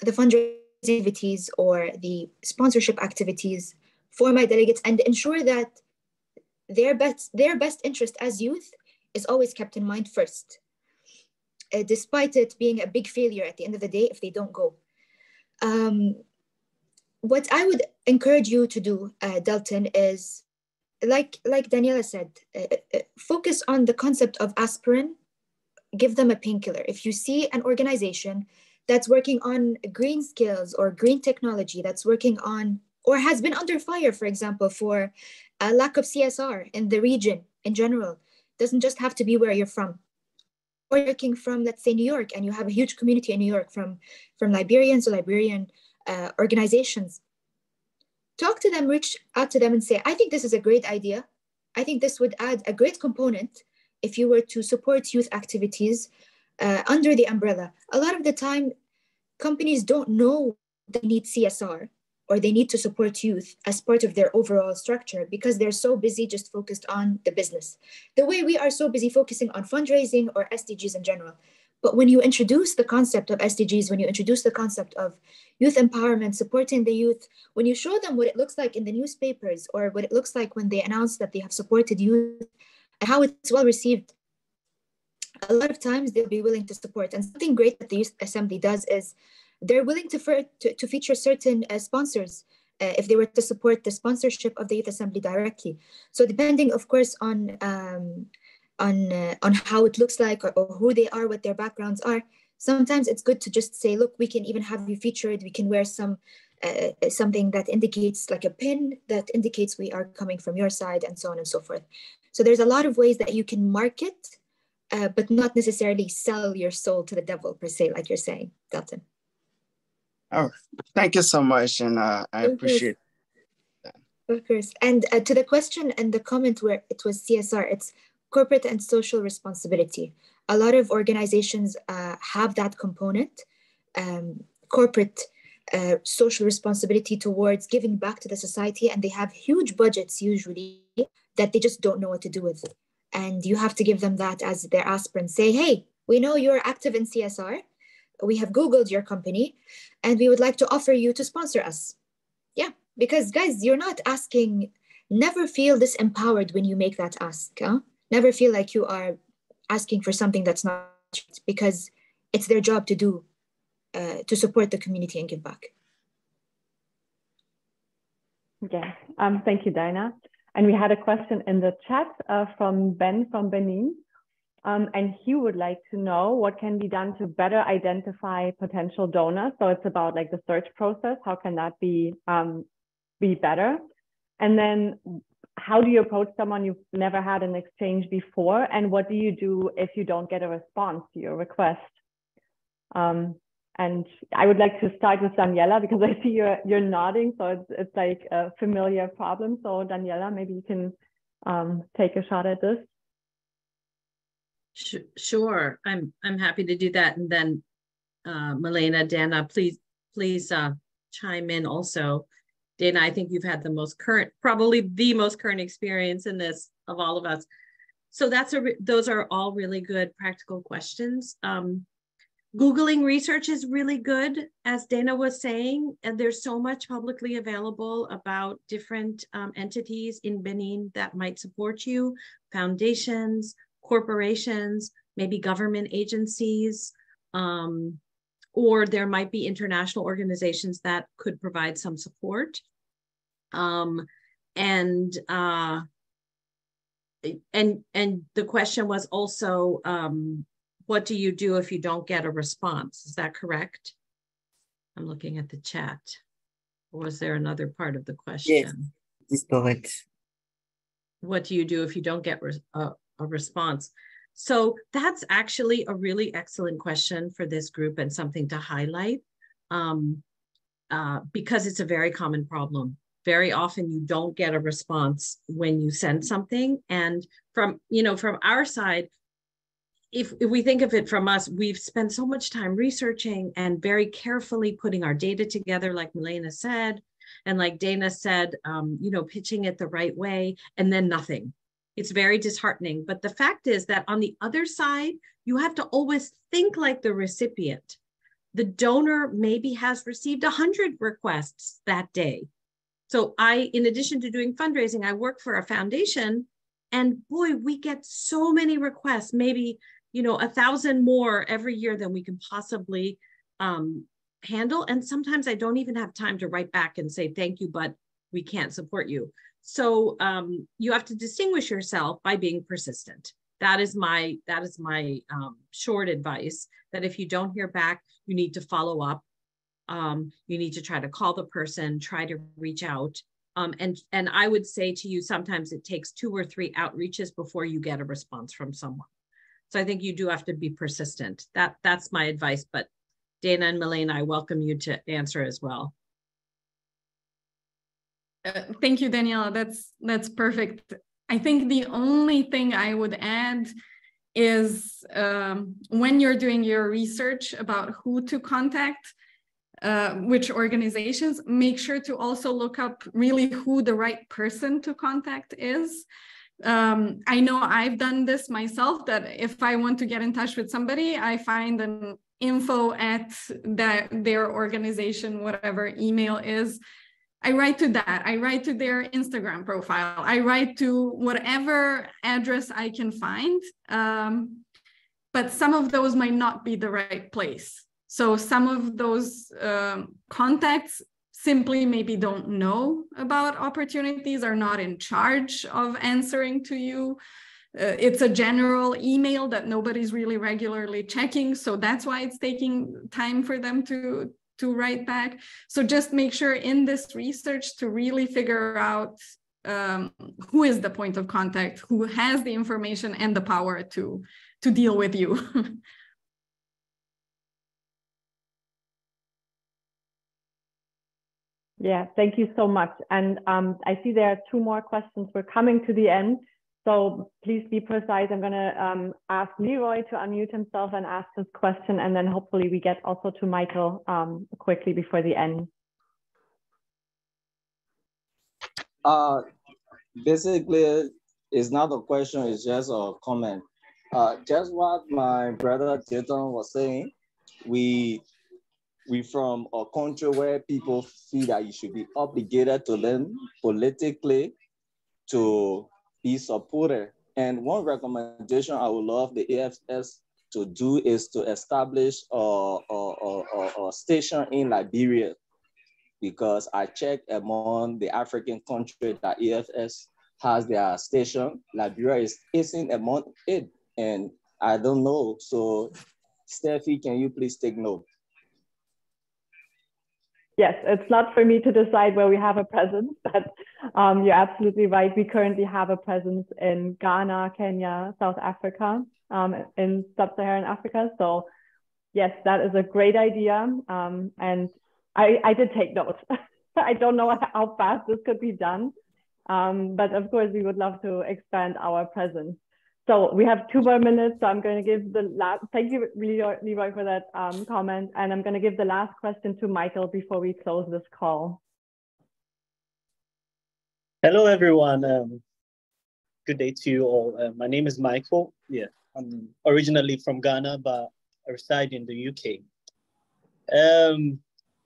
the fundraising activities or the sponsorship activities for my delegates and ensure that their best their best interest as youth is always kept in mind first uh, despite it being a big failure at the end of the day if they don't go. Um, what I would encourage you to do, uh, Delton, is like like Daniela said, uh, focus on the concept of aspirin. Give them a painkiller. If you see an organization that's working on green skills or green technology, that's working on or has been under fire, for example, for a lack of CSR in the region in general, doesn't just have to be where you're from. Or working from, let's say, New York, and you have a huge community in New York from from Liberians or Liberian uh, organizations. Talk to them, reach out to them and say, I think this is a great idea. I think this would add a great component if you were to support youth activities uh, under the umbrella. A lot of the time, companies don't know they need CSR or they need to support youth as part of their overall structure because they're so busy just focused on the business. The way we are so busy focusing on fundraising or SDGs in general. But when you introduce the concept of SDGs, when you introduce the concept of youth empowerment, supporting the youth, when you show them what it looks like in the newspapers or what it looks like when they announce that they have supported youth and how it's well received, a lot of times they'll be willing to support. And something great that the Youth Assembly does is they're willing to, to, to feature certain uh, sponsors uh, if they were to support the sponsorship of the Youth Assembly directly. So depending, of course, on um, on uh, on how it looks like or, or, who they are what their backgrounds are. Sometimes it's good to just say look we can even have you featured. We can wear some uh, something that indicates like a pin that indicates we are coming from your side and so on and so forth. So there's a lot of ways that you can market uh, but not necessarily sell your soul to the devil per se like you're saying Delton. oh thank you so much and uh, i appreciate that. Of course. And uh, to the question and the comment where it was csr it's corporate and social responsibility. A lot of organizations uh, have that component, um, corporate uh, social responsibility towards giving back to the society, and they have huge budgets usually that they just don't know what to do with. And you have to give them that as their aspirin. Say, hey, we know you're active in CSR. We have Googled your company, and we would like to offer you to sponsor us. Yeah, because guys, you're not asking, never feel disempowered when you make that ask. Huh? Never feel like you are asking for something that's not because it's their job to do uh, to support the community and give back. Yeah, um, thank you, dina And we had a question in the chat uh, from Ben from Benin. Um, and he would like to know what can be done to better identify potential donors. So it's about like the search process. How can that be um, be better? And then how do you approach someone you've never had an exchange before? And what do you do if you don't get a response to your request? Um, and I would like to start with Daniela because I see you're, you're nodding. So it's, it's like a familiar problem. So Daniela, maybe you can um, take a shot at this. Sure, I'm, I'm happy to do that. And then uh, Milena, Dana, please, please uh, chime in also. Dana, I think you've had the most current, probably the most current experience in this of all of us. So that's a, those are all really good practical questions. Um, Googling research is really good, as Dana was saying, and there's so much publicly available about different um, entities in Benin that might support you, foundations, corporations, maybe government agencies, um, or there might be international organizations that could provide some support. Um, and uh, and and the question was also, um, what do you do if you don't get a response? Is that correct? I'm looking at the chat. Or was there another part of the question? Yes, correct. What do you do if you don't get a, a response? So that's actually a really excellent question for this group and something to highlight um, uh, because it's a very common problem. Very often you don't get a response when you send something. And from, you know, from our side, if, if we think of it from us, we've spent so much time researching and very carefully putting our data together, like Milena said, and like Dana said, um, you know, pitching it the right way, and then nothing. It's very disheartening. But the fact is that on the other side, you have to always think like the recipient. The donor maybe has received 100 requests that day. So I, in addition to doing fundraising, I work for a foundation and boy, we get so many requests, maybe, you know, a thousand more every year than we can possibly um, handle. And sometimes I don't even have time to write back and say, thank you, but we can't support you. So um, you have to distinguish yourself by being persistent. That is my that is my um, short advice. That if you don't hear back, you need to follow up. Um, you need to try to call the person, try to reach out, um, and and I would say to you, sometimes it takes two or three outreaches before you get a response from someone. So I think you do have to be persistent. That that's my advice. But Dana and Milena, I welcome you to answer as well. Uh, thank you, Daniela. That's that's perfect. I think the only thing I would add is um, when you're doing your research about who to contact, uh, which organizations, make sure to also look up really who the right person to contact is. Um, I know I've done this myself that if I want to get in touch with somebody, I find an info at that their organization, whatever email is, I write to that. I write to their Instagram profile. I write to whatever address I can find. Um, but some of those might not be the right place. So some of those um, contacts simply maybe don't know about opportunities, are not in charge of answering to you. Uh, it's a general email that nobody's really regularly checking. So that's why it's taking time for them to, to write back. So just make sure in this research to really figure out um, who is the point of contact, who has the information and the power to, to deal with you. yeah, thank you so much. And um, I see there are two more questions. We're coming to the end. So please be precise. I'm going to um, ask Leroy to unmute himself and ask his question, and then hopefully we get also to Michael um, quickly before the end. Uh, basically, it's not a question, it's just a comment. Uh, just what my brother Jason was saying, we we from a country where people feel that you should be obligated to learn politically to be supported. And one recommendation I would love the AFS to do is to establish a, a, a, a station in Liberia because I checked among the African countries that AFS has their station. Liberia is isn't among it, and I don't know. So, Steffi, can you please take note? Yes, it's not for me to decide where we have a presence, but um, you're absolutely right. We currently have a presence in Ghana, Kenya, South Africa, um, in sub-Saharan Africa. So yes, that is a great idea. Um, and I, I did take notes. I don't know how fast this could be done. Um, but of course, we would love to expand our presence. So we have two more minutes. So I'm going to give the last, thank you, Leroy, for that um, comment. And I'm going to give the last question to Michael before we close this call. Hello, everyone. Um, good day to you all. Uh, my name is Michael. Yeah, I'm originally from Ghana, but I reside in the UK. Um,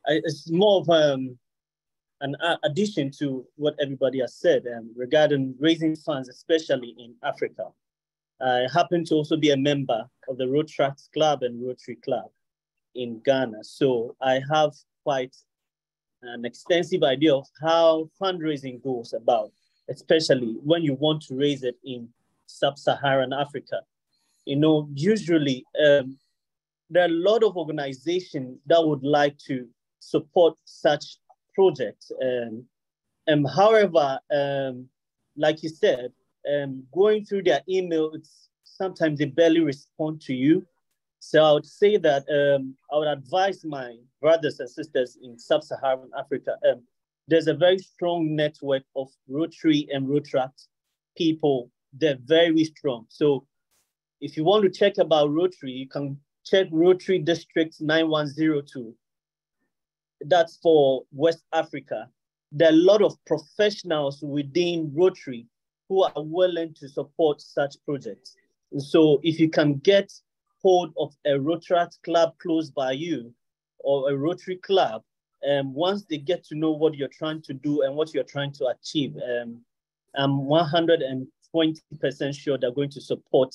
I, it's more of um, an addition to what everybody has said um, regarding raising funds, especially in Africa. I happen to also be a member of the Rotaract Club and Rotary Club in Ghana. So I have quite an extensive idea of how fundraising goes about, especially when you want to raise it in sub-Saharan Africa. You know, usually um, there are a lot of organizations that would like to support such projects. Um, um, however, um, like you said, um, going through their email, it's sometimes they barely respond to you. So I would say that um, I would advise my brothers and sisters in sub-Saharan Africa. Um, there's a very strong network of Rotary and Rotaract people. They're very strong. So if you want to check about Rotary, you can check Rotary District 9102. That's for West Africa. There are a lot of professionals within Rotary who are willing to support such projects. And so if you can get hold of a Rotary club close by you or a Rotary club, um, once they get to know what you're trying to do and what you're trying to achieve, um, I'm 120% sure they're going to support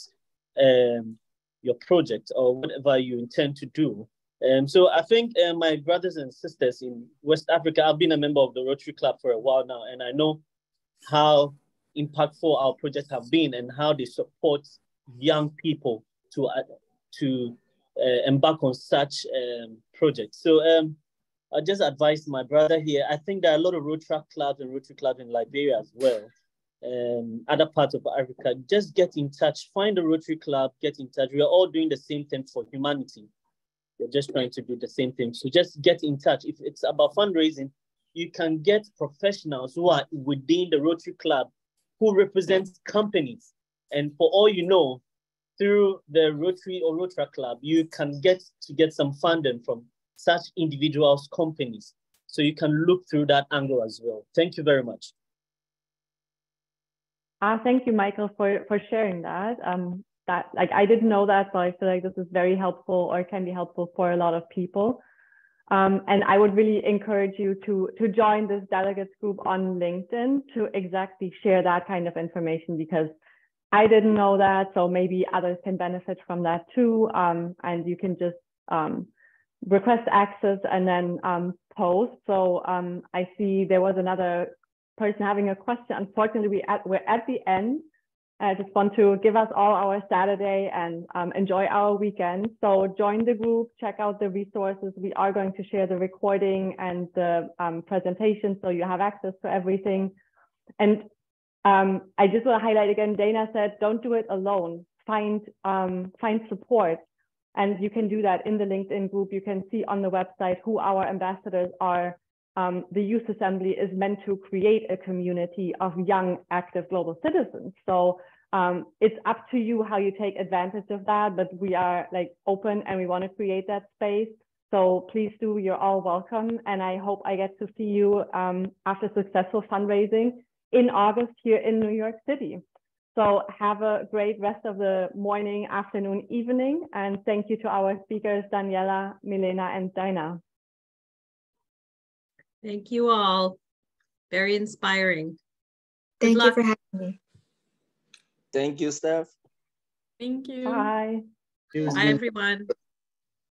um, your project or whatever you intend to do. Um, so I think uh, my brothers and sisters in West Africa, I've been a member of the Rotary Club for a while now, and I know how impactful our projects have been and how they support young people to uh, to uh, embark on such um, projects. So um, I just advise my brother here. I think there are a lot of Rotary clubs and Rotary clubs in Liberia as well, um, other parts of Africa. Just get in touch. Find a Rotary club. Get in touch. We are all doing the same thing for humanity. We're just trying to do the same thing. So just get in touch. If it's about fundraising, you can get professionals who are within the Rotary Club who represents companies. And for all you know, through the Rotary or Rotary Club, you can get to get some funding from such individuals, companies. So you can look through that angle as well. Thank you very much. Uh, thank you, Michael, for, for sharing that. Um, that like I didn't know that, so I feel like this is very helpful or can be helpful for a lot of people. Um, and I would really encourage you to to join this delegates group on LinkedIn to exactly share that kind of information because I didn't know that, so maybe others can benefit from that too. Um, and you can just um, request access and then um, post. So um, I see there was another person having a question. Unfortunately, we at, we're at the end. I just want to give us all our Saturday and um, enjoy our weekend. So join the group, check out the resources. We are going to share the recording and the um, presentation so you have access to everything. And um, I just want to highlight again, Dana said, don't do it alone. Find, um, find support. And you can do that in the LinkedIn group. You can see on the website who our ambassadors are. Um, the Youth Assembly is meant to create a community of young, active global citizens. So um, it's up to you how you take advantage of that, but we are like open and we want to create that space. So please do, you're all welcome. And I hope I get to see you um, after successful fundraising in August here in New York City. So have a great rest of the morning, afternoon, evening, and thank you to our speakers, Daniela, Milena, and Dinah. Thank you all. Very inspiring. Thank you for having me. Thank you, Steph. Thank you. Bye. Bye, everyone.